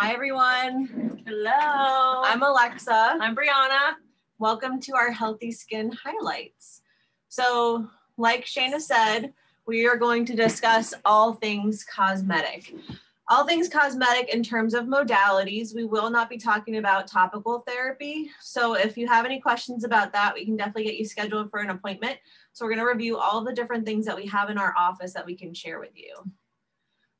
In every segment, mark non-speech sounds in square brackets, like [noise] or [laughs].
Hi, everyone. Hello. I'm Alexa. I'm Brianna. Welcome to our Healthy Skin Highlights. So, like Shana said, we are going to discuss all things cosmetic. All things cosmetic in terms of modalities. We will not be talking about topical therapy. So, if you have any questions about that, we can definitely get you scheduled for an appointment. So, we're going to review all the different things that we have in our office that we can share with you.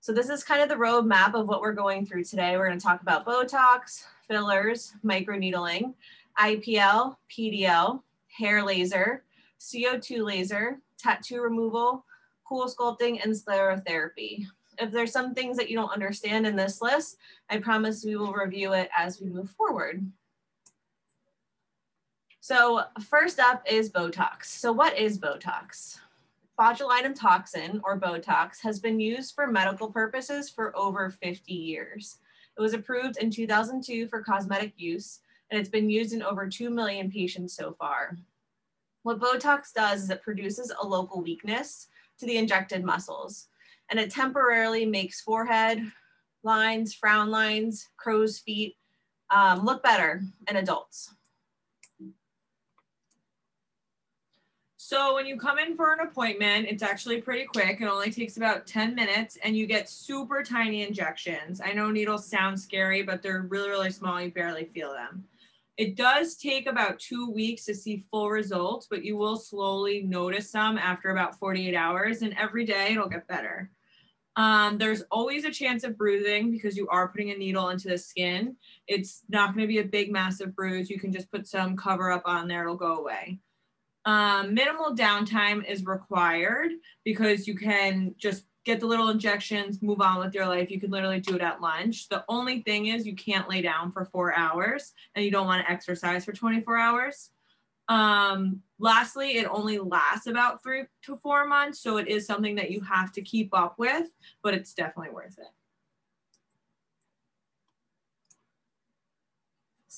So this is kind of the roadmap of what we're going through today. We're going to talk about Botox, fillers, microneedling, IPL, PDL, hair laser, CO2 laser, tattoo removal, cool sculpting, and sclerotherapy. If there's some things that you don't understand in this list, I promise we will review it as we move forward. So first up is Botox. So what is Botox? Botulinum toxin, or Botox, has been used for medical purposes for over 50 years. It was approved in 2002 for cosmetic use, and it's been used in over 2 million patients so far. What Botox does is it produces a local weakness to the injected muscles, and it temporarily makes forehead lines, frown lines, crow's feet um, look better in adults. So when you come in for an appointment, it's actually pretty quick. It only takes about 10 minutes and you get super tiny injections. I know needles sound scary, but they're really, really small. You barely feel them. It does take about two weeks to see full results, but you will slowly notice some after about 48 hours and every day it'll get better. Um, there's always a chance of bruising because you are putting a needle into the skin. It's not going to be a big, massive bruise. You can just put some cover up on there, it'll go away. Um, minimal downtime is required because you can just get the little injections, move on with your life. You can literally do it at lunch. The only thing is you can't lay down for four hours and you don't want to exercise for 24 hours. Um, lastly, it only lasts about three to four months. So it is something that you have to keep up with, but it's definitely worth it.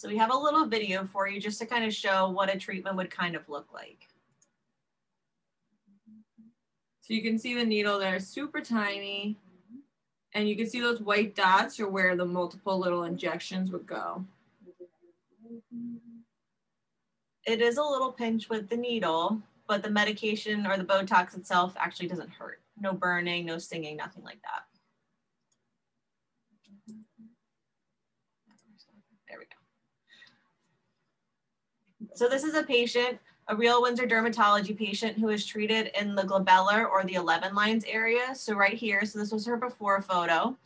So we have a little video for you just to kind of show what a treatment would kind of look like. So you can see the needle there, super tiny. And you can see those white dots are where the multiple little injections would go. It is a little pinch with the needle, but the medication or the Botox itself actually doesn't hurt. No burning, no stinging, nothing like that. So this is a patient, a real Windsor dermatology patient who was treated in the glabellar or the 11 lines area. So right here, so this was her before photo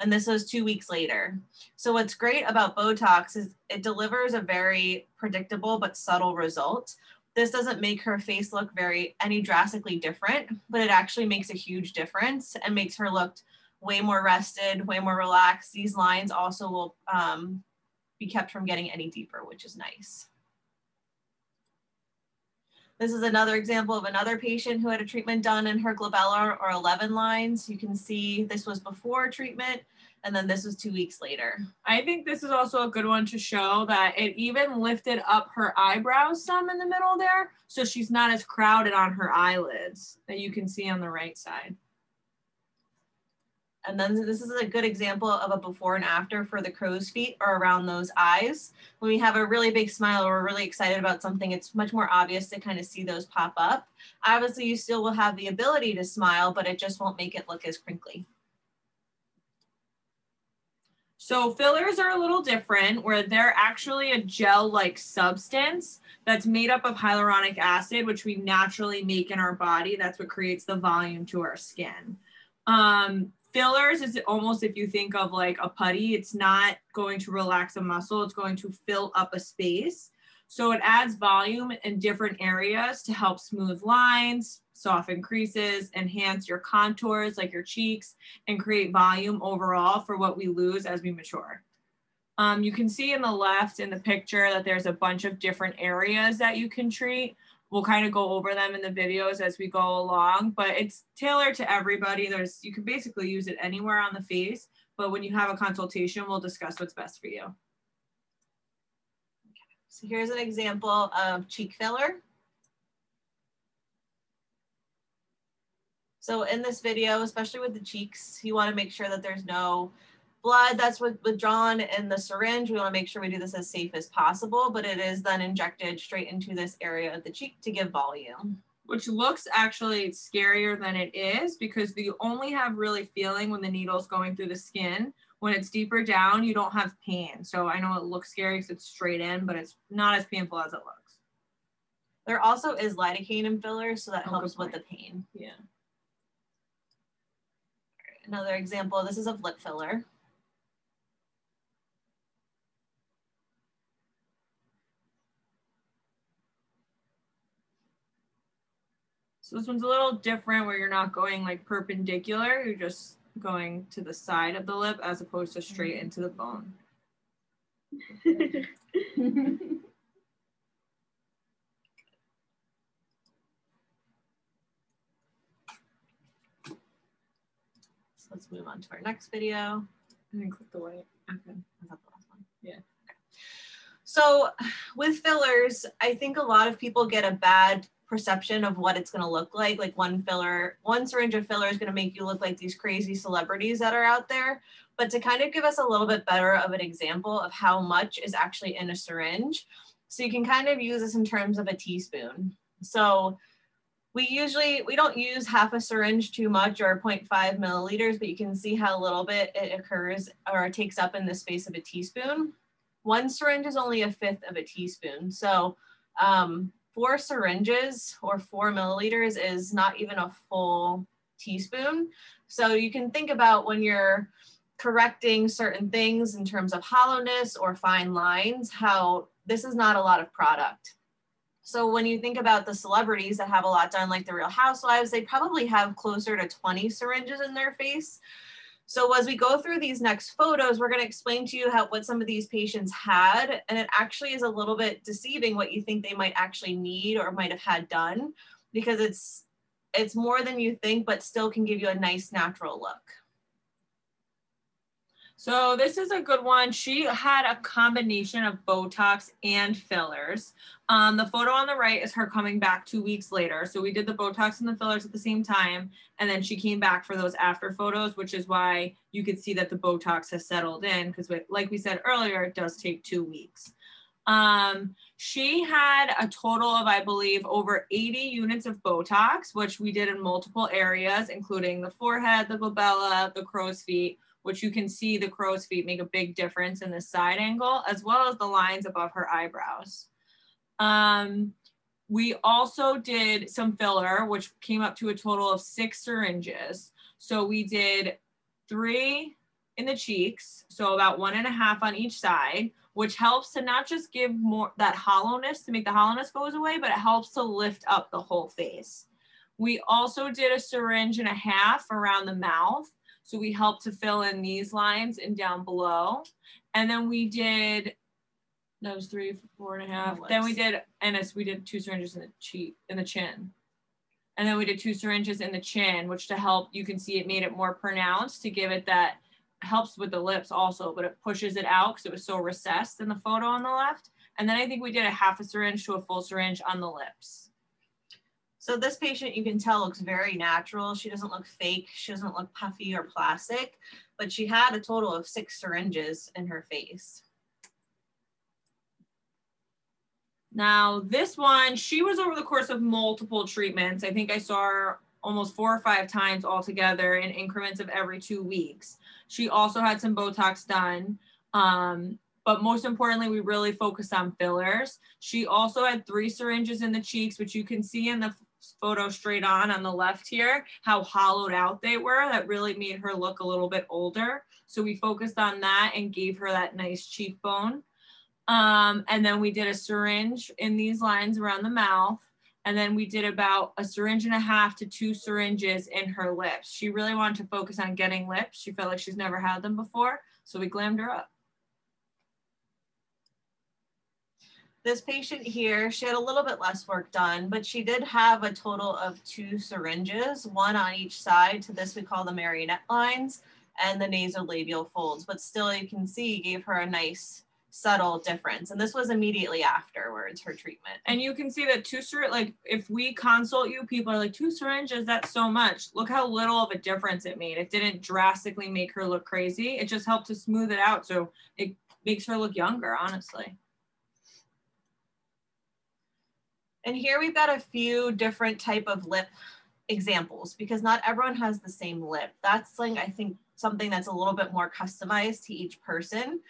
and this was two weeks later. So what's great about Botox is it delivers a very predictable but subtle result. This doesn't make her face look very any drastically different, but it actually makes a huge difference and makes her look way more rested, way more relaxed. These lines also will um, be kept from getting any deeper, which is nice. This is another example of another patient who had a treatment done in her glabellar or 11 lines. You can see this was before treatment and then this was two weeks later. I think this is also a good one to show that it even lifted up her eyebrows some in the middle there. So she's not as crowded on her eyelids that you can see on the right side. And then this is a good example of a before and after for the crow's feet or around those eyes. When we have a really big smile or we're really excited about something, it's much more obvious to kind of see those pop up. Obviously, you still will have the ability to smile, but it just won't make it look as crinkly. So fillers are a little different where they're actually a gel-like substance that's made up of hyaluronic acid, which we naturally make in our body. That's what creates the volume to our skin. Um, fillers is almost if you think of like a putty, it's not going to relax a muscle, it's going to fill up a space. So it adds volume in different areas to help smooth lines, soften creases, enhance your contours like your cheeks, and create volume overall for what we lose as we mature. Um, you can see in the left in the picture that there's a bunch of different areas that you can treat we'll kind of go over them in the videos as we go along, but it's tailored to everybody. There's you can basically use it anywhere on the face, but when you have a consultation, we'll discuss what's best for you. So here's an example of cheek filler. So in this video, especially with the cheeks, you want to make sure that there's no blood that's withdrawn in the syringe. We want to make sure we do this as safe as possible, but it is then injected straight into this area of the cheek to give volume. Which looks actually scarier than it is because you only have really feeling when the needle's going through the skin. When it's deeper down, you don't have pain. So I know it looks scary because it's straight in, but it's not as painful as it looks. There also is lidocaine in fillers, so that oh, helps with the pain. Yeah. Another example, this is a lip filler. This one's a little different where you're not going like perpendicular, you're just going to the side of the lip as opposed to straight into the bone. [laughs] so let's move on to our next video. And then click the white. Okay. Is that the last one? Yeah. So with fillers, I think a lot of people get a bad perception of what it's going to look like. Like one filler, one syringe of filler is going to make you look like these crazy celebrities that are out there. But to kind of give us a little bit better of an example of how much is actually in a syringe. So you can kind of use this in terms of a teaspoon. So we usually, we don't use half a syringe too much or 0.5 milliliters, but you can see how little bit it occurs or takes up in the space of a teaspoon. One syringe is only a fifth of a teaspoon. So um, four syringes or four milliliters is not even a full teaspoon. So you can think about when you're correcting certain things in terms of hollowness or fine lines, how this is not a lot of product. So when you think about the celebrities that have a lot done, like the Real Housewives, they probably have closer to 20 syringes in their face. So as we go through these next photos, we're going to explain to you how what some of these patients had, and it actually is a little bit deceiving what you think they might actually need or might have had done, because it's it's more than you think, but still can give you a nice natural look. So this is a good one. She had a combination of Botox and fillers. Um, the photo on the right is her coming back two weeks later. So we did the Botox and the fillers at the same time. And then she came back for those after photos, which is why you could see that the Botox has settled in because like we said earlier, it does take two weeks. Um, she had a total of, I believe, over 80 units of Botox, which we did in multiple areas, including the forehead, the glabella, the crow's feet, which you can see the crow's feet make a big difference in the side angle, as well as the lines above her eyebrows. Um, we also did some filler, which came up to a total of six syringes. So we did three in the cheeks, so about one and a half on each side, which helps to not just give more that hollowness to make the hollowness goes away, but it helps to lift up the whole face. We also did a syringe and a half around the mouth so we helped to fill in these lines and down below. And then we did, that was three, four and a half. Then we did, and as we did two syringes in the cheek, in the chin. And then we did two syringes in the chin, which to help, you can see it made it more pronounced to give it that helps with the lips also, but it pushes it out because it was so recessed in the photo on the left. And then I think we did a half a syringe to a full syringe on the lips. So this patient, you can tell, looks very natural. She doesn't look fake. She doesn't look puffy or plastic, but she had a total of six syringes in her face. Now, this one, she was over the course of multiple treatments. I think I saw her almost four or five times altogether in increments of every two weeks. She also had some Botox done. Um, but most importantly, we really focused on fillers. She also had three syringes in the cheeks, which you can see in the photo straight on on the left here, how hollowed out they were. That really made her look a little bit older. So we focused on that and gave her that nice cheekbone. Um, and then we did a syringe in these lines around the mouth. And then we did about a syringe and a half to two syringes in her lips. She really wanted to focus on getting lips. She felt like she's never had them before. So we glammed her up. This patient here, she had a little bit less work done, but she did have a total of two syringes, one on each side to this we call the marionette lines and the nasolabial folds. But still, you can see gave her a nice subtle difference. And this was immediately afterwards her treatment. And you can see that two syringe, like if we consult you, people are like, two syringes, that's so much. Look how little of a difference it made. It didn't drastically make her look crazy. It just helped to smooth it out. So it makes her look younger, honestly. And here we've got a few different type of lip examples because not everyone has the same lip. That's like, I think something that's a little bit more customized to each person.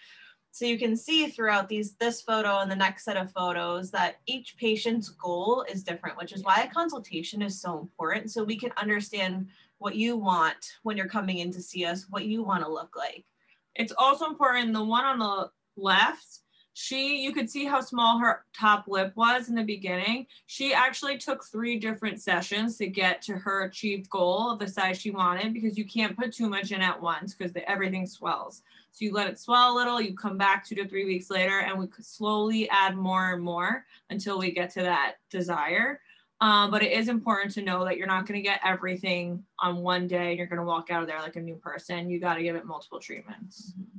So you can see throughout these this photo and the next set of photos that each patient's goal is different, which is why a consultation is so important. So we can understand what you want when you're coming in to see us, what you want to look like. It's also important, the one on the left, she you could see how small her top lip was in the beginning. She actually took three different sessions to get to her achieved goal of the size she wanted because you can't put too much in at once because everything swells. So you let it swell a little you come back two to three weeks later and we could slowly add more and more until we get to that desire. Um, but it is important to know that you're not going to get everything on one day you're going to walk out of there like a new person. You got to give it multiple treatments. Mm-hmm.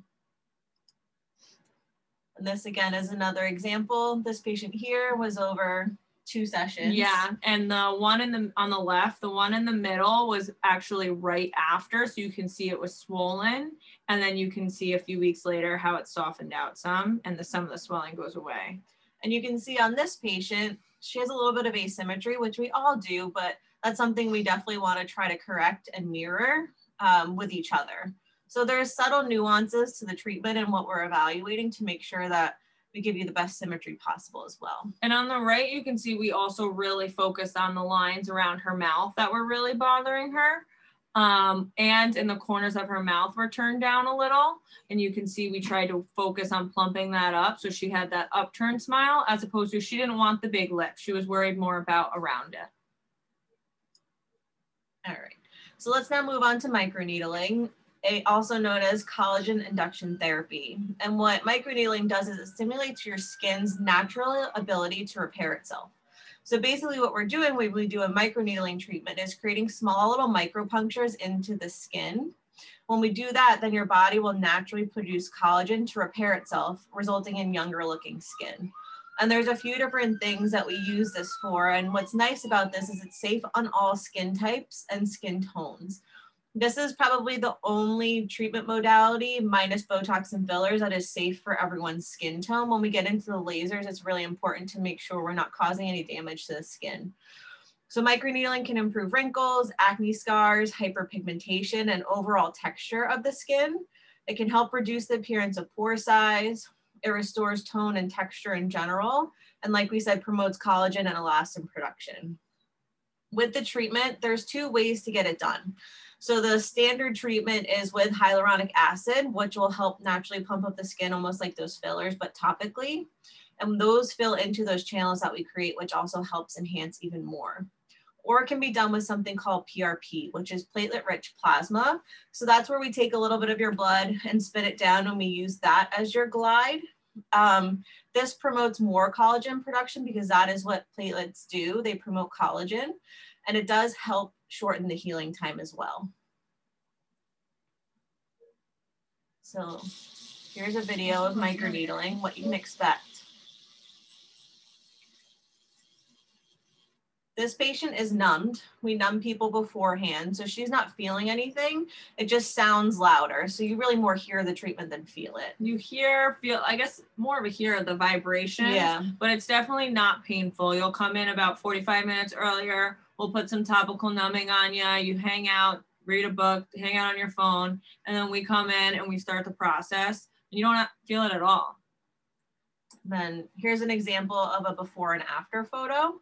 And this again is another example. This patient here was over two sessions. Yeah, and the one in the on the left, the one in the middle was actually right after, so you can see it was swollen, and then you can see a few weeks later how it softened out some, and the some of the swelling goes away. And you can see on this patient, she has a little bit of asymmetry, which we all do, but that's something we definitely want to try to correct and mirror um, with each other. So there's subtle nuances to the treatment and what we're evaluating to make sure that we give you the best symmetry possible as well. And on the right, you can see we also really focused on the lines around her mouth that were really bothering her. Um, and in the corners of her mouth were turned down a little. And you can see we tried to focus on plumping that up. So she had that upturned smile as opposed to she didn't want the big lip. She was worried more about around it. All right. So let's now move on to microneedling also known as collagen induction therapy. And what microneedling does is it stimulates your skin's natural ability to repair itself. So basically what we're doing when we do a microneedling treatment is creating small little micropunctures into the skin. When we do that, then your body will naturally produce collagen to repair itself, resulting in younger looking skin. And there's a few different things that we use this for. And what's nice about this is it's safe on all skin types and skin tones. This is probably the only treatment modality minus Botox and fillers that is safe for everyone's skin tone. When we get into the lasers, it's really important to make sure we're not causing any damage to the skin. So microneedling can improve wrinkles, acne scars, hyperpigmentation, and overall texture of the skin. It can help reduce the appearance of pore size. It restores tone and texture in general. And like we said, promotes collagen and elastin production. With the treatment, there's two ways to get it done. So the standard treatment is with hyaluronic acid, which will help naturally pump up the skin almost like those fillers, but topically. And those fill into those channels that we create, which also helps enhance even more. Or it can be done with something called PRP, which is platelet rich plasma. So that's where we take a little bit of your blood and spin it down and we use that as your glide. Um, this promotes more collagen production because that is what platelets do. They promote collagen and it does help shorten the healing time as well. So here's a video of microneedling, what you can expect. This patient is numbed. We numb people beforehand, so she's not feeling anything. It just sounds louder. So you really more hear the treatment than feel it. You hear, feel, I guess more of a hear the vibration. Yeah. But it's definitely not painful. You'll come in about 45 minutes earlier We'll put some topical numbing on you. You hang out, read a book, hang out on your phone, and then we come in and we start the process. And you don't feel it at all. Then here's an example of a before and after photo.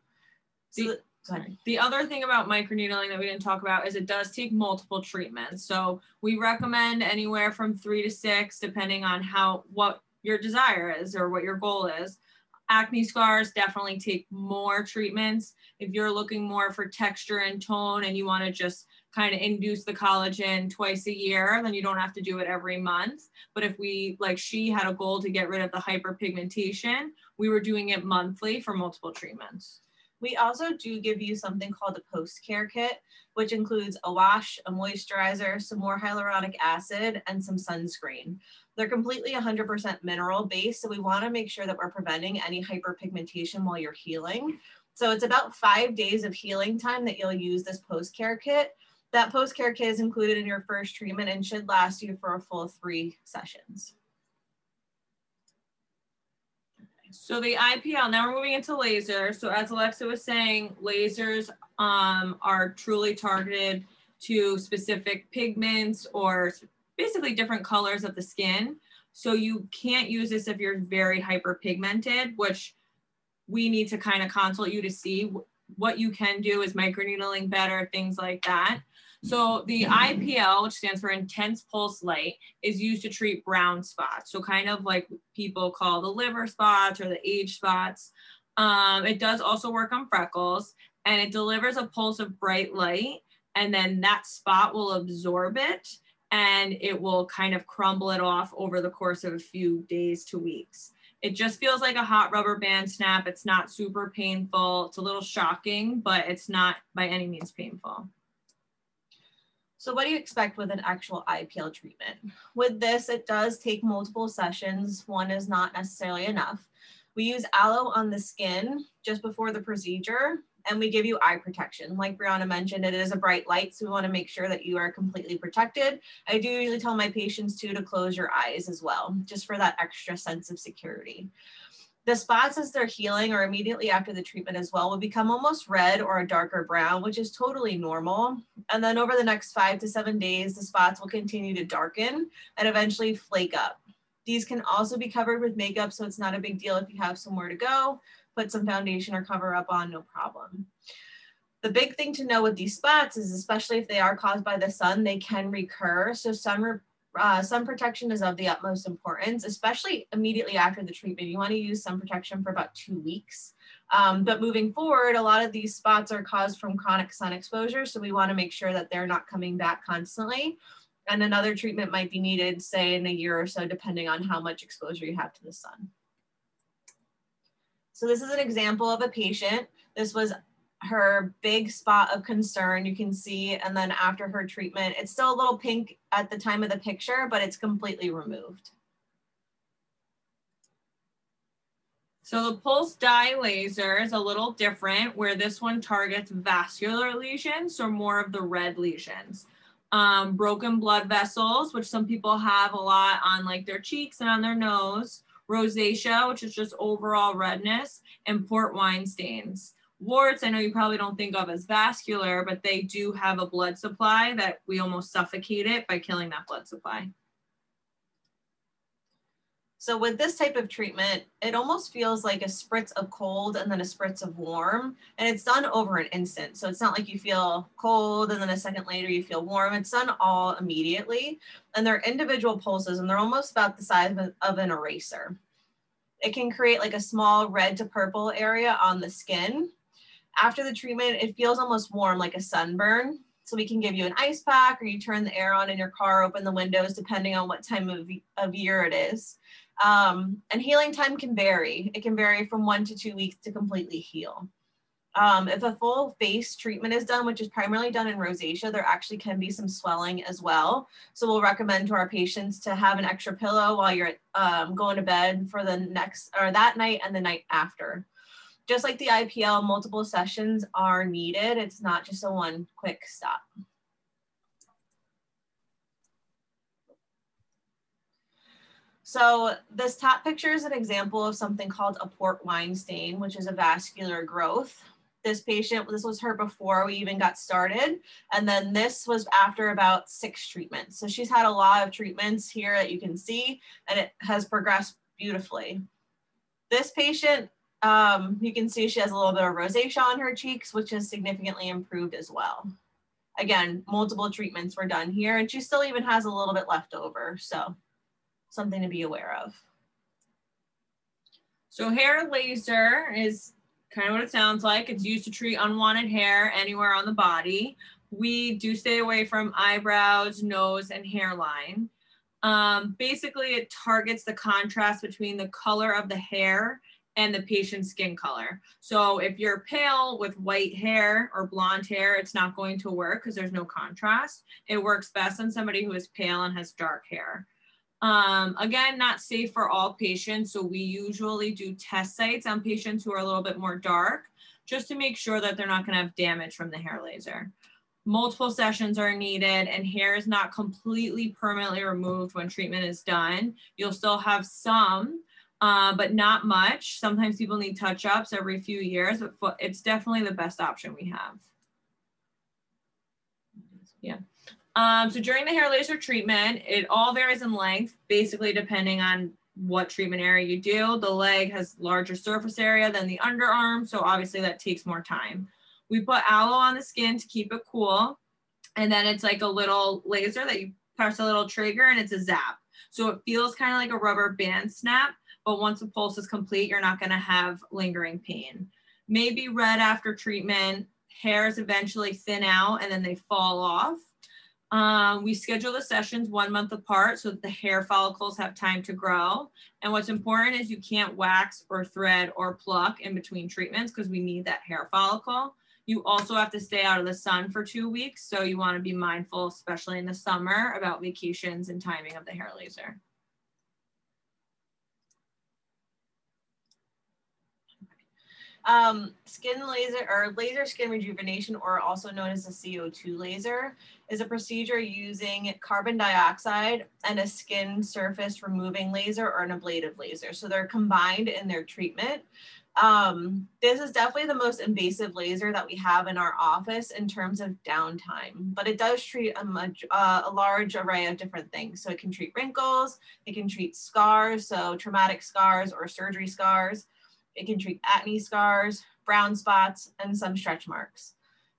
So the, the other thing about microneedling that we didn't talk about is it does take multiple treatments. So we recommend anywhere from three to six, depending on how what your desire is or what your goal is acne scars definitely take more treatments. If you're looking more for texture and tone and you want to just kind of induce the collagen twice a year, then you don't have to do it every month. But if we, like she had a goal to get rid of the hyperpigmentation, we were doing it monthly for multiple treatments. We also do give you something called a post-care kit, which includes a wash, a moisturizer, some more hyaluronic acid, and some sunscreen. They're completely 100% mineral based, so we wanna make sure that we're preventing any hyperpigmentation while you're healing. So it's about five days of healing time that you'll use this post-care kit. That post-care kit is included in your first treatment and should last you for a full three sessions. So the IPL, now we're moving into laser. So as Alexa was saying, lasers um, are truly targeted to specific pigments or basically different colors of the skin. So you can't use this if you're very hyperpigmented, which we need to kind of consult you to see what you can do is microneedling better, things like that. So the IPL, which stands for intense pulse light, is used to treat brown spots. So kind of like people call the liver spots or the age spots. Um, it does also work on freckles and it delivers a pulse of bright light and then that spot will absorb it and it will kind of crumble it off over the course of a few days to weeks. It just feels like a hot rubber band snap. It's not super painful. It's a little shocking, but it's not by any means painful. So what do you expect with an actual IPL treatment? With this, it does take multiple sessions. One is not necessarily enough. We use aloe on the skin just before the procedure and we give you eye protection. Like Brianna mentioned, it is a bright light, so we wanna make sure that you are completely protected. I do usually tell my patients too to close your eyes as well, just for that extra sense of security. The spots as they're healing or immediately after the treatment as well will become almost red or a darker brown, which is totally normal. And then over the next five to seven days, the spots will continue to darken and eventually flake up. These can also be covered with makeup, so it's not a big deal if you have somewhere to go put some foundation or cover up on, no problem. The big thing to know with these spots is especially if they are caused by the sun, they can recur. So sun, uh, sun protection is of the utmost importance, especially immediately after the treatment. You wanna use sun protection for about two weeks. Um, but moving forward, a lot of these spots are caused from chronic sun exposure. So we wanna make sure that they're not coming back constantly. And another treatment might be needed, say in a year or so, depending on how much exposure you have to the sun. So this is an example of a patient. This was her big spot of concern you can see and then after her treatment it's still a little pink at the time of the picture but it's completely removed. So the pulse dye laser is a little different where this one targets vascular lesions or more of the red lesions. Um, broken blood vessels which some people have a lot on like their cheeks and on their nose. Rosacea, which is just overall redness, and port wine stains. Warts, I know you probably don't think of as vascular, but they do have a blood supply that we almost suffocate it by killing that blood supply. So with this type of treatment, it almost feels like a spritz of cold and then a spritz of warm, and it's done over an instant. So it's not like you feel cold and then a second later you feel warm. It's done all immediately, and they're individual pulses, and they're almost about the size of an eraser. It can create like a small red to purple area on the skin. After the treatment, it feels almost warm, like a sunburn. So we can give you an ice pack or you turn the air on in your car, open the windows, depending on what time of, of year it is. Um, and healing time can vary. It can vary from one to two weeks to completely heal. Um, if a full face treatment is done, which is primarily done in rosacea, there actually can be some swelling as well. So we'll recommend to our patients to have an extra pillow while you're um, going to bed for the next or that night and the night after. Just like the IPL, multiple sessions are needed. It's not just a one quick stop. So this top picture is an example of something called a port wine stain, which is a vascular growth. This patient, this was her before we even got started. And then this was after about six treatments. So she's had a lot of treatments here that you can see, and it has progressed beautifully. This patient, um, you can see she has a little bit of rosacea on her cheeks, which has significantly improved as well. Again, multiple treatments were done here, and she still even has a little bit left over. So something to be aware of. So hair laser is kind of what it sounds like. It's used to treat unwanted hair anywhere on the body. We do stay away from eyebrows, nose, and hairline. Um, basically, it targets the contrast between the color of the hair and the patient's skin color. So if you're pale with white hair or blonde hair, it's not going to work because there's no contrast. It works best on somebody who is pale and has dark hair. Um, again, not safe for all patients. So we usually do test sites on patients who are a little bit more dark just to make sure that they're not gonna have damage from the hair laser. Multiple sessions are needed and hair is not completely permanently removed when treatment is done. You'll still have some, uh, but not much. Sometimes people need touch ups every few years, but it's definitely the best option we have. Yeah. Um, so during the hair laser treatment, it all varies in length, basically depending on what treatment area you do. The leg has larger surface area than the underarm, so obviously that takes more time. We put aloe on the skin to keep it cool, and then it's like a little laser that you press a little trigger and it's a zap. So it feels kind of like a rubber band snap, but once the pulse is complete, you're not gonna have lingering pain. Maybe red after treatment, hairs eventually thin out and then they fall off. Um, we schedule the sessions one month apart so that the hair follicles have time to grow. And what's important is you can't wax or thread or pluck in between treatments because we need that hair follicle. You also have to stay out of the sun for two weeks. So you want to be mindful, especially in the summer, about vacations and timing of the hair laser. Um, skin laser or laser skin rejuvenation, or also known as a CO2 laser, is a procedure using carbon dioxide and a skin surface removing laser or an ablative laser. So they're combined in their treatment. Um, this is definitely the most invasive laser that we have in our office in terms of downtime, but it does treat a, much, uh, a large array of different things. So it can treat wrinkles, it can treat scars, so traumatic scars or surgery scars. It can treat acne scars, brown spots, and some stretch marks.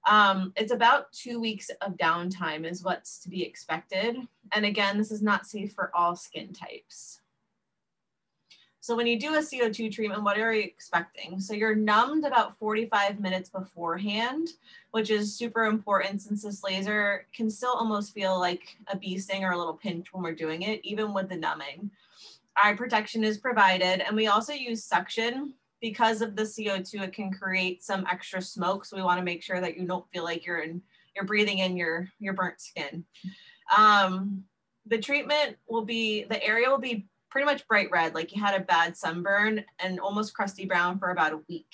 Um, it's about two weeks of downtime is what's to be expected. And again, this is not safe for all skin types. So when you do a CO2 treatment, what are you expecting? So you're numbed about 45 minutes beforehand, which is super important since this laser can still almost feel like a bee sting or a little pinch when we're doing it, even with the numbing. Eye protection is provided, and we also use suction because of the CO2, it can create some extra smoke. So we want to make sure that you don't feel like you're in, you're breathing in your, your burnt skin. Um, the treatment will be, the area will be pretty much bright red, like you had a bad sunburn and almost crusty brown for about a week.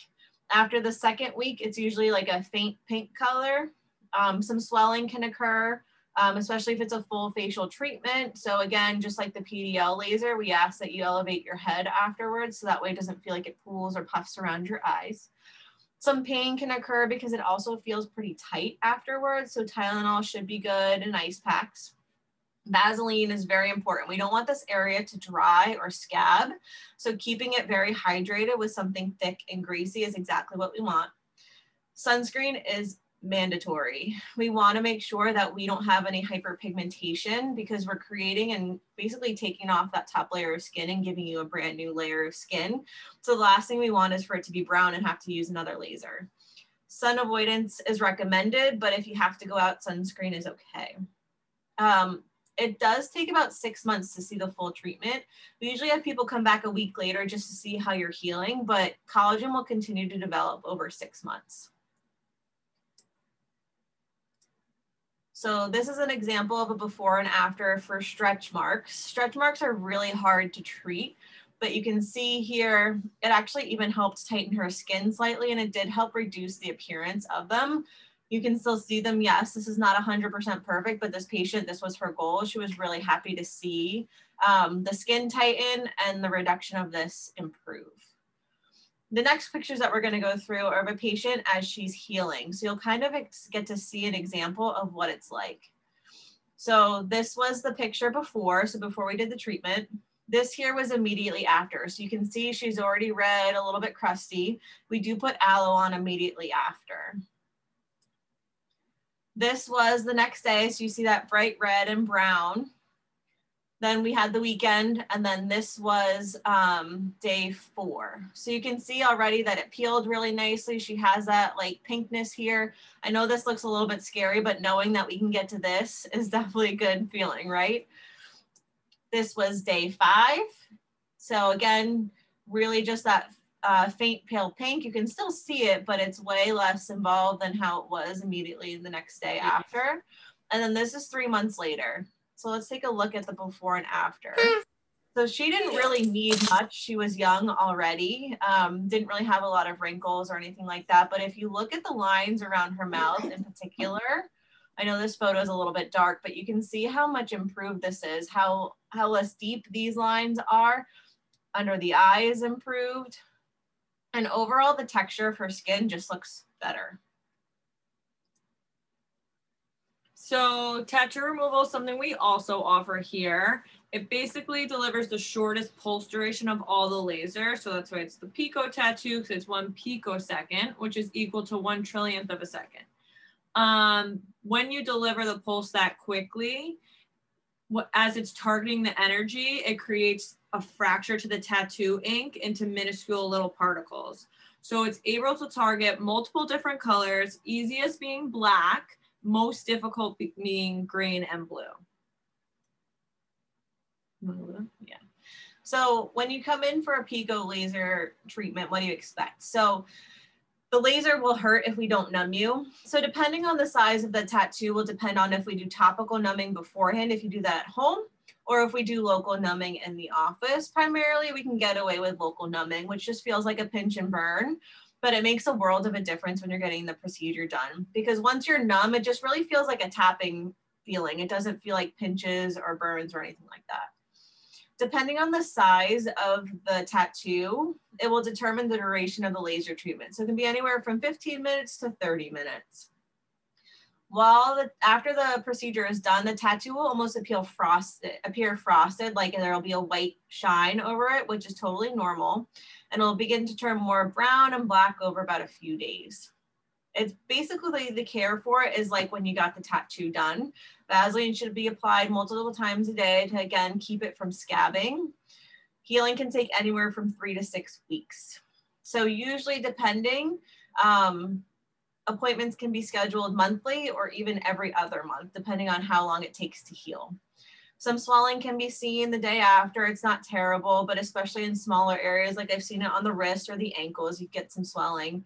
After the second week, it's usually like a faint pink color. Um, some swelling can occur um, especially if it's a full facial treatment. So again, just like the PDL laser, we ask that you elevate your head afterwards so that way it doesn't feel like it pools or puffs around your eyes. Some pain can occur because it also feels pretty tight afterwards. So Tylenol should be good and ice packs. Vaseline is very important. We don't want this area to dry or scab. So keeping it very hydrated with something thick and greasy is exactly what we want. Sunscreen is mandatory. We want to make sure that we don't have any hyperpigmentation because we're creating and basically taking off that top layer of skin and giving you a brand new layer of skin. So the last thing we want is for it to be brown and have to use another laser. Sun avoidance is recommended, but if you have to go out, sunscreen is okay. Um, it does take about six months to see the full treatment. We usually have people come back a week later just to see how you're healing, but collagen will continue to develop over six months. So this is an example of a before and after for stretch marks. Stretch marks are really hard to treat, but you can see here, it actually even helped tighten her skin slightly and it did help reduce the appearance of them. You can still see them. Yes, this is not 100% perfect, but this patient, this was her goal. She was really happy to see um, the skin tighten and the reduction of this improve the next pictures that we're going to go through are of a patient as she's healing. So you'll kind of get to see an example of what it's like. So this was the picture before. So before we did the treatment, this here was immediately after. So you can see she's already red, a little bit crusty. We do put aloe on immediately after. This was the next day. So you see that bright red and brown. Then we had the weekend, and then this was um, day four. So you can see already that it peeled really nicely. She has that like pinkness here. I know this looks a little bit scary, but knowing that we can get to this [laughs] is definitely a good feeling, right? This was day five. So again, really just that uh, faint pale pink. You can still see it, but it's way less involved than how it was immediately the next day after. And then this is three months later. So let's take a look at the before and after. So she didn't really need much. She was young already, um, didn't really have a lot of wrinkles or anything like that. But if you look at the lines around her mouth in particular, I know this photo is a little bit dark, but you can see how much improved this is, how, how less deep these lines are. Under the eye is improved. And overall, the texture of her skin just looks better. So tattoo removal is something we also offer here. It basically delivers the shortest pulse duration of all the lasers. So that's why it's the pico tattoo because it's one picosecond, which is equal to one trillionth of a second. Um, when you deliver the pulse that quickly, as it's targeting the energy, it creates a fracture to the tattoo ink into minuscule little particles. So it's able to target multiple different colors, easiest being black, most difficult being green and blue. Yeah. So when you come in for a Pico laser treatment, what do you expect? So the laser will hurt if we don't numb you. So depending on the size of the tattoo will depend on if we do topical numbing beforehand, if you do that at home, or if we do local numbing in the office. Primarily, we can get away with local numbing, which just feels like a pinch and burn but it makes a world of a difference when you're getting the procedure done because once you're numb, it just really feels like a tapping feeling. It doesn't feel like pinches or burns or anything like that. Depending on the size of the tattoo, it will determine the duration of the laser treatment. So it can be anywhere from 15 minutes to 30 minutes. While the, after the procedure is done, the tattoo will almost appear frosted, appear frosted, like there'll be a white shine over it, which is totally normal and it'll begin to turn more brown and black over about a few days. It's basically the care for it is like when you got the tattoo done. Vaseline should be applied multiple times a day to again keep it from scabbing. Healing can take anywhere from three to six weeks. So usually depending, um, appointments can be scheduled monthly or even every other month, depending on how long it takes to heal. Some swelling can be seen the day after. It's not terrible, but especially in smaller areas, like I've seen it on the wrist or the ankles, you get some swelling.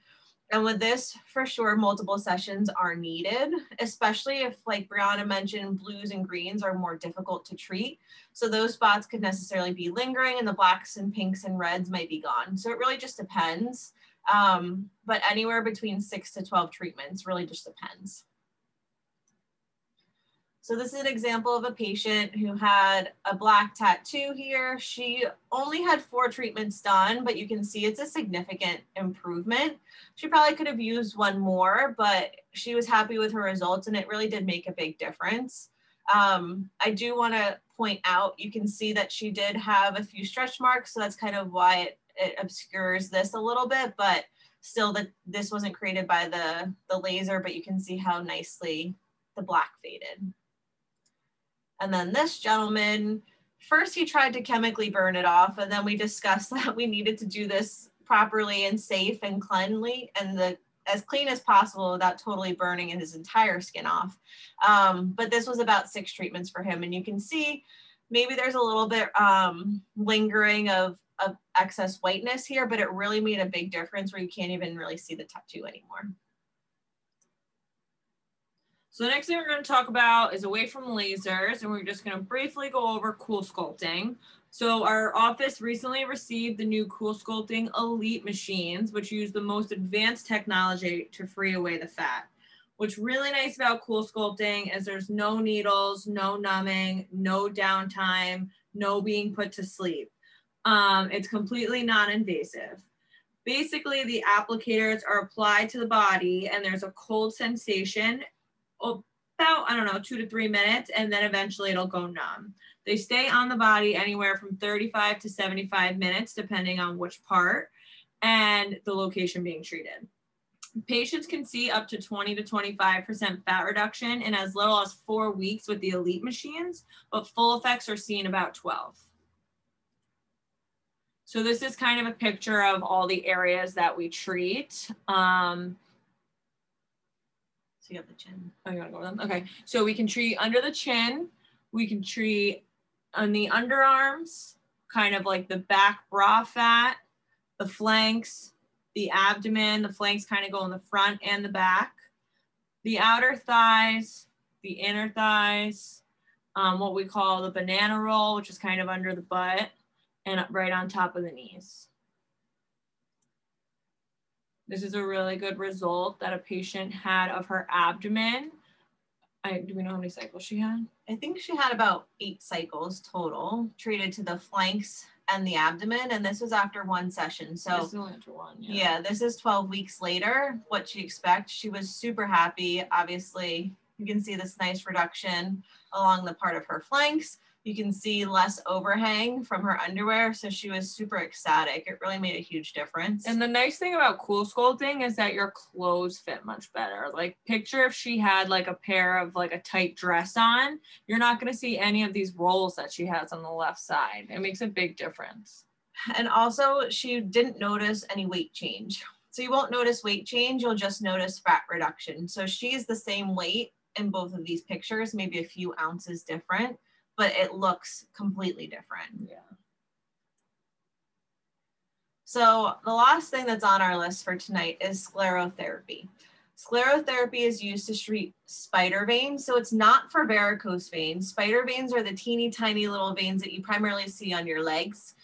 And with this, for sure, multiple sessions are needed, especially if, like Brianna mentioned, blues and greens are more difficult to treat. So those spots could necessarily be lingering, and the blacks and pinks and reds might be gone. So it really just depends. Um, but anywhere between six to 12 treatments really just depends. So this is an example of a patient who had a black tattoo here. She only had four treatments done, but you can see it's a significant improvement. She probably could have used one more, but she was happy with her results and it really did make a big difference. Um, I do want to point out, you can see that she did have a few stretch marks, so that's kind of why it, it obscures this a little bit, but still that this wasn't created by the, the laser, but you can see how nicely the black faded. And then this gentleman, first he tried to chemically burn it off, and then we discussed [laughs] that we needed to do this properly and safe and cleanly and the as clean as possible without totally burning his entire skin off. Um, but this was about six treatments for him. And you can see maybe there's a little bit um, lingering of, of excess whiteness here, but it really made a big difference where you can't even really see the tattoo anymore. So the next thing we're going to talk about is away from lasers, and we're just going to briefly go over CoolSculpting. So our office recently received the new CoolSculpting Elite machines, which use the most advanced technology to free away the fat. What's really nice about CoolSculpting is there's no needles, no numbing, no downtime, no being put to sleep. Um, it's completely non-invasive. Basically, the applicators are applied to the body and there's a cold sensation about, I don't know, two to three minutes, and then eventually it'll go numb. They stay on the body anywhere from 35 to 75 minutes, depending on which part and the location being treated. Patients can see up to 20 to 25% fat reduction in as little as four weeks with the elite machines, but full effects are seen about 12. So this is kind of a picture of all the areas that we treat. Um, so you have the chin. Oh, you want to go with them? Okay. So we can treat under the chin. We can treat on the underarms, kind of like the back bra fat, the flanks, the abdomen, the flanks kind of go in the front and the back, the outer thighs, the inner thighs, um, what we call the banana roll, which is kind of under the butt and right on top of the knees. This is a really good result that a patient had of her abdomen. I, do we know how many cycles she had? I think she had about eight cycles total treated to the flanks and the abdomen. And this was after one session. So This is only after one. Yeah. yeah, this is 12 weeks later, what she expects. She was super happy. Obviously, you can see this nice reduction along the part of her flanks. You can see less overhang from her underwear. So she was super ecstatic. It really made a huge difference. And the nice thing about cool sculpting is that your clothes fit much better. Like picture if she had like a pair of like a tight dress on, you're not going to see any of these rolls that she has on the left side. It makes a big difference. And also, she didn't notice any weight change. So you won't notice weight change, you'll just notice fat reduction. So she's the same weight in both of these pictures, maybe a few ounces different, but it looks completely different. Yeah. So the last thing that's on our list for tonight is sclerotherapy. Sclerotherapy is used to treat spider veins. So it's not for varicose veins. Spider veins are the teeny tiny little veins that you primarily see on your legs.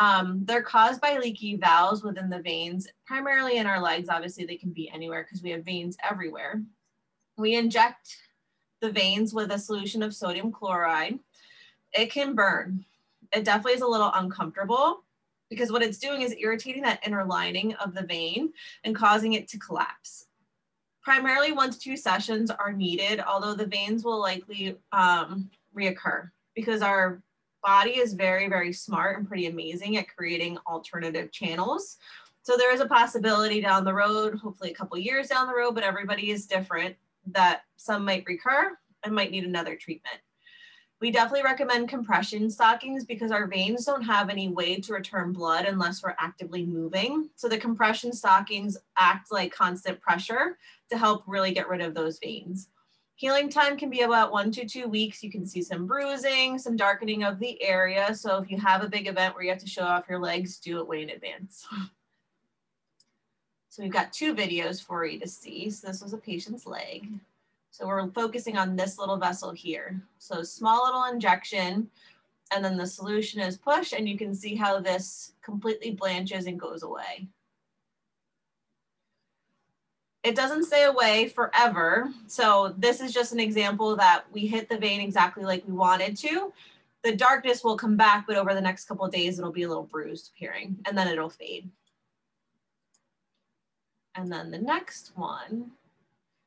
Um, they're caused by leaky valves within the veins, primarily in our legs. Obviously, they can be anywhere because we have veins everywhere. We inject the veins with a solution of sodium chloride. It can burn. It definitely is a little uncomfortable because what it's doing is irritating that inner lining of the vein and causing it to collapse. Primarily one to two sessions are needed, although the veins will likely um, reoccur because our body is very, very smart and pretty amazing at creating alternative channels. So there is a possibility down the road, hopefully a couple years down the road, but everybody is different that some might recur and might need another treatment. We definitely recommend compression stockings because our veins don't have any way to return blood unless we're actively moving. So the compression stockings act like constant pressure to help really get rid of those veins. Healing time can be about one to two weeks. You can see some bruising, some darkening of the area. So if you have a big event where you have to show off your legs, do it way in advance. [laughs] So we've got two videos for you to see. So this was a patient's leg. So we're focusing on this little vessel here. So small little injection, and then the solution is pushed, and you can see how this completely blanches and goes away. It doesn't stay away forever. So this is just an example that we hit the vein exactly like we wanted to. The darkness will come back, but over the next couple days, it'll be a little bruised appearing, and then it'll fade. And then the next one,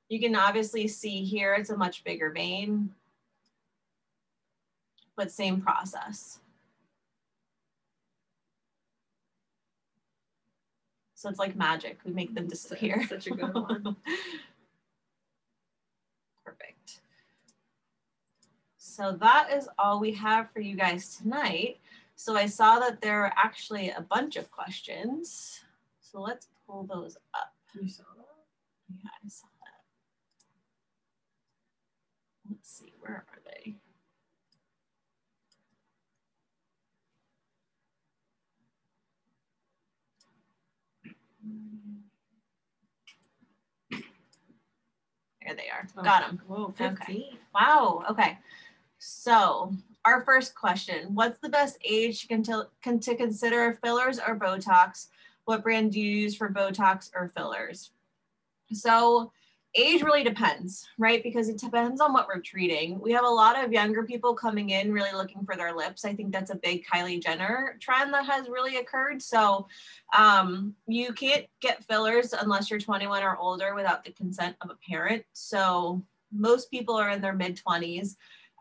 you can obviously see here, it's a much bigger vein, but same process. So it's like magic. We make them disappear. Such a good one. [laughs] Perfect. So that is all we have for you guys tonight. So I saw that there are actually a bunch of questions. So let's pull those up. You saw that? Yeah, I saw that. Let's see, where are they? There they are. Got oh, them. Whoa, Okay. Wow. Okay. So our first question: What's the best age to, con- con- to consider fillers or Botox? What brand do you use for Botox or fillers? So age really depends, right? Because it depends on what we're treating. We have a lot of younger people coming in really looking for their lips. I think that's a big Kylie Jenner trend that has really occurred. So um, you can't get fillers unless you're 21 or older without the consent of a parent. So most people are in their mid 20s.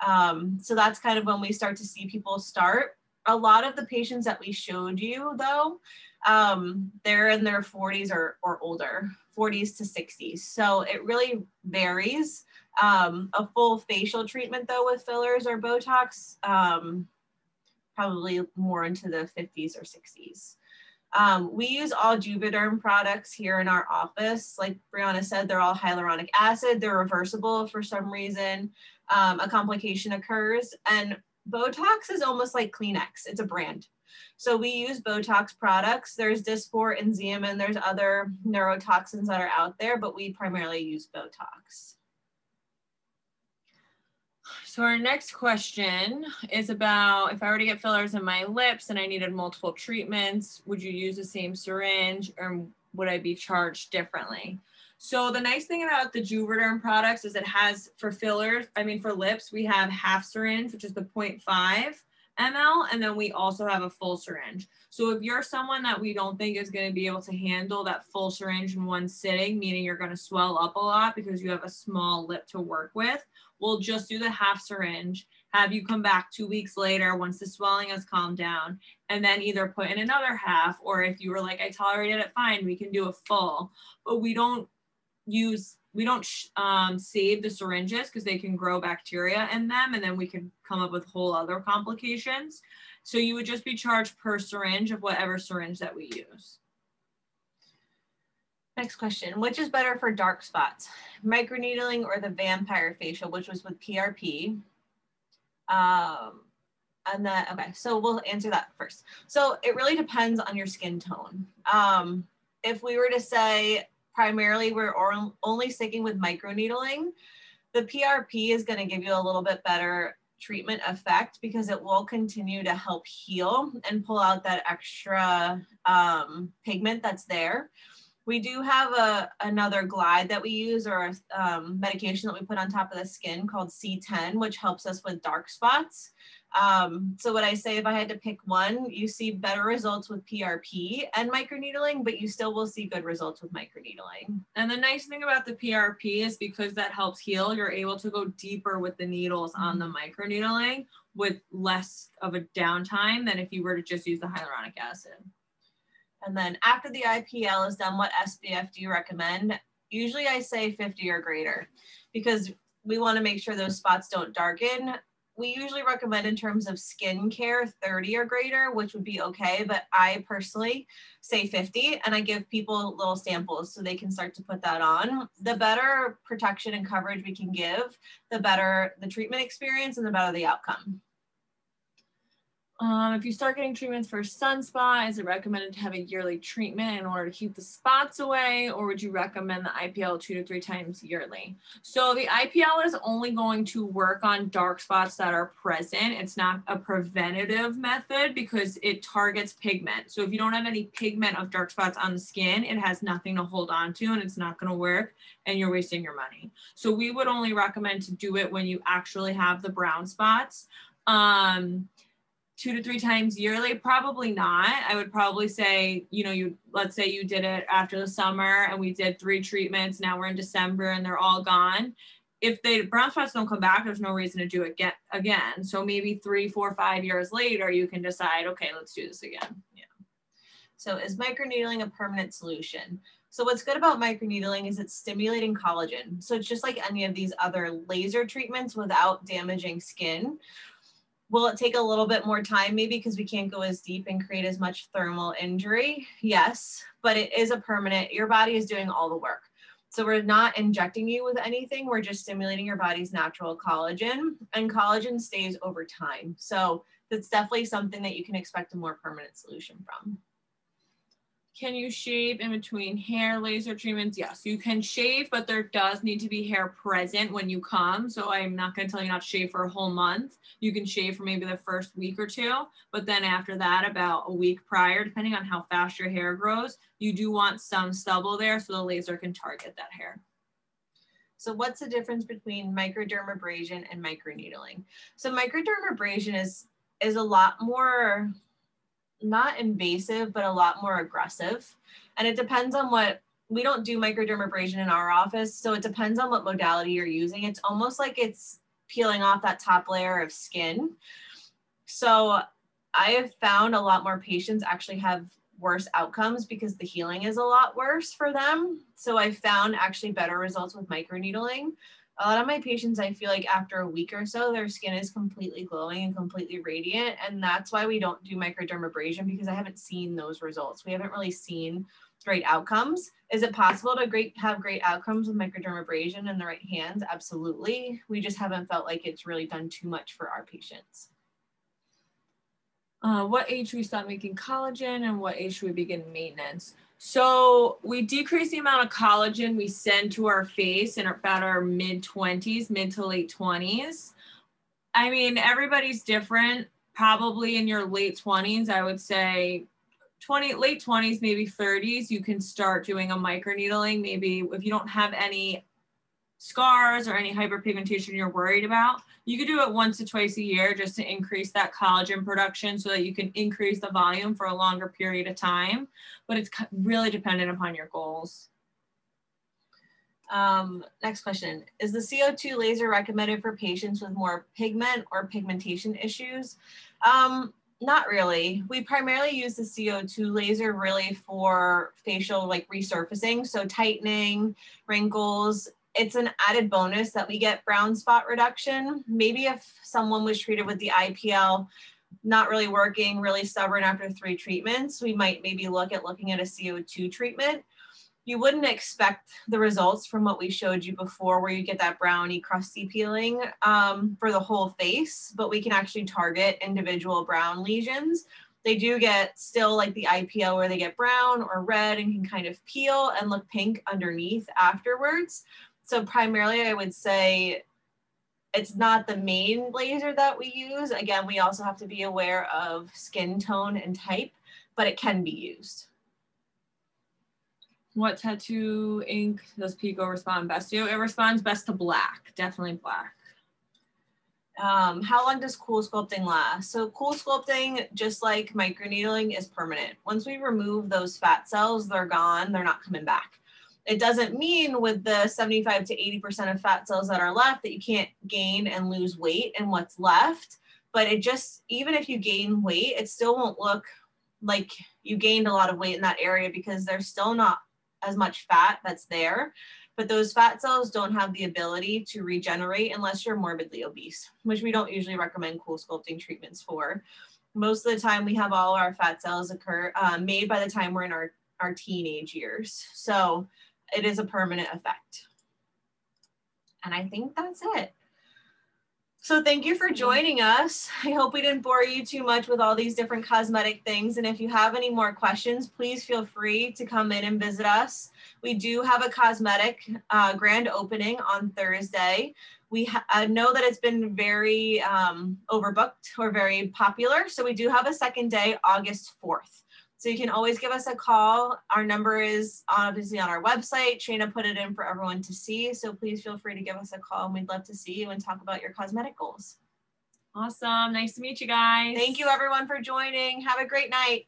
Um, so that's kind of when we start to see people start. A lot of the patients that we showed you, though, um, they're in their 40s or, or older, 40s to 60s. So it really varies. Um, a full facial treatment, though, with fillers or Botox, um, probably more into the 50s or 60s. Um, we use all Juvederm products here in our office. Like Brianna said, they're all hyaluronic acid. They're reversible for some reason. Um, a complication occurs. And Botox is almost like Kleenex. It's a brand. So we use Botox products. There's Dysport and Xeomin. There's other neurotoxins that are out there, but we primarily use Botox. So our next question is about if I were to get fillers in my lips and I needed multiple treatments, would you use the same syringe or would I be charged differently? So the nice thing about the Juvederm products is it has for fillers, I mean for lips, we have half syringe, which is the 0.5 ml, and then we also have a full syringe. So if you're someone that we don't think is going to be able to handle that full syringe in one sitting, meaning you're going to swell up a lot because you have a small lip to work with, we'll just do the half syringe, have you come back two weeks later once the swelling has calmed down, and then either put in another half, or if you were like, I tolerated it fine, we can do a full. But we don't use, we don't um, save the syringes because they can grow bacteria in them, and then we can come up with whole other complications. So you would just be charged per syringe of whatever syringe that we use. Next question, which is better for dark spots, microneedling or the vampire facial, which was with PRP? Um, and then, okay, so we'll answer that first. So it really depends on your skin tone. Um, if we were to say primarily we're only sticking with microneedling, the PRP is gonna give you a little bit better treatment effect because it will continue to help heal and pull out that extra um, pigment that's there. We do have a, another glide that we use or a um, medication that we put on top of the skin called C10, which helps us with dark spots. Um, so what I say, if I had to pick one, you see better results with PRP and microneedling, but you still will see good results with microneedling. And the nice thing about the PRP is because that helps heal, you're able to go deeper with the needles on the mm-hmm. microneedling with less of a downtime than if you were to just use the hyaluronic acid. And then after the IPL is done, what SPF do you recommend? Usually I say 50 or greater because we want to make sure those spots don't darken. We usually recommend in terms of skin care 30 or greater, which would be okay. But I personally say 50 and I give people little samples so they can start to put that on. The better protection and coverage we can give, the better the treatment experience and the better the outcome. Um, if you start getting treatments for sunspot, is it recommended to have a yearly treatment in order to keep the spots away, or would you recommend the IPL two to three times yearly? So the IPL is only going to work on dark spots that are present. It's not a preventative method because it targets pigment. So if you don't have any pigment of dark spots on the skin, it has nothing to hold on to and it's not going to work and you're wasting your money. So we would only recommend to do it when you actually have the brown spots. Um, two to three times yearly? Probably not. I would probably say you know you let's say you did it after the summer and we did three treatments now we're in december and they're all gone. If the brown spots don't come back there's no reason to do it get again. So maybe three four five years later you can decide okay let's do this again. Yeah. So is microneedling a permanent solution? So what's good about microneedling is it's stimulating collagen. So it's just like any of these other laser treatments without damaging skin Will it take a little bit more time maybe because we can't go as deep and create as much thermal injury? Yes, but it is a permanent, your body is doing all the work. So we're not injecting you with anything. We're just stimulating your body's natural collagen and collagen stays over time. So that's definitely something that you can expect a more permanent solution from. Can you shave in between hair laser treatments? Yes, you can shave, but there does need to be hair present when you come. So I'm not going to tell you not to shave for a whole month. You can shave for maybe the first week or two, but then after that, about a week prior, depending on how fast your hair grows, you do want some stubble there so the laser can target that hair. So what's the difference between microdermabrasion and microneedling? So microdermabrasion is is a lot more not invasive, but a lot more aggressive. And it depends on what we don't do microdermabrasion in our office. So it depends on what modality you're using. It's almost like it's peeling off that top layer of skin. So I have found a lot more patients actually have worse outcomes because the healing is a lot worse for them. So I found actually better results with microneedling a lot of my patients, I feel like after a week or so, their skin is completely glowing and completely radiant. And that's why we don't do microdermabrasion because I haven't seen those results. We haven't really seen great outcomes. Is it possible to great have great outcomes with microdermabrasion in the right hands? Absolutely. We just haven't felt like it's really done too much for our patients. Uh, what age should we stop making collagen and what age should we begin maintenance? So we decrease the amount of collagen we send to our face in about our mid 20s, mid to late 20s. I mean, everybody's different. Probably in your late 20s, I would say 20 late 20s maybe 30s you can start doing a microneedling maybe if you don't have any scars or any hyperpigmentation you're worried about you could do it once to twice a year just to increase that collagen production so that you can increase the volume for a longer period of time but it's really dependent upon your goals um, next question Is the CO2 laser recommended for patients with more pigment or pigmentation issues? Um, not really. We primarily use the CO2 laser really for facial like resurfacing, so tightening, wrinkles. It's an added bonus that we get brown spot reduction. Maybe if someone was treated with the IPL, not really working, really stubborn after three treatments, we might maybe look at looking at a CO2 treatment. You wouldn't expect the results from what we showed you before where you get that brownie crusty peeling um, for the whole face but we can actually target individual brown lesions. They do get still like the IPL where they get brown or red and can kind of peel and look pink underneath afterwards so primarily i would say it's not the main laser that we use again we also have to be aware of skin tone and type but it can be used what tattoo ink does Pico respond best to? It responds best to black, definitely black. Um, how long does cool sculpting last? So cool sculpting, just like microneedling, is permanent. Once we remove those fat cells, they're gone. They're not coming back. It doesn't mean with the 75 to 80% of fat cells that are left that you can't gain and lose weight and what's left. But it just, even if you gain weight, it still won't look like you gained a lot of weight in that area because they're still not as much fat that's there. But those fat cells don't have the ability to regenerate unless you're morbidly obese, which we don't usually recommend cool sculpting treatments for. Most of the time, we have all our fat cells occur uh, made by the time we're in our, our teenage years. So it is a permanent effect. And I think that's it. So thank you for joining us. I hope we didn't bore you too much with all these different cosmetic things. And if you have any more questions, please feel free to come in and visit us. We do have a cosmetic uh, grand opening on Thursday. We know that it's been very um, overbooked or very popular. So we do have a second day, August 4th. So you can always give us a call. Our number is obviously on our website. Trina put it in for everyone to see. So please feel free to give us a call and we'd love to see you and talk about your cosmetic goals. Awesome. Nice to meet you guys. Thank you everyone for joining. Have a great night.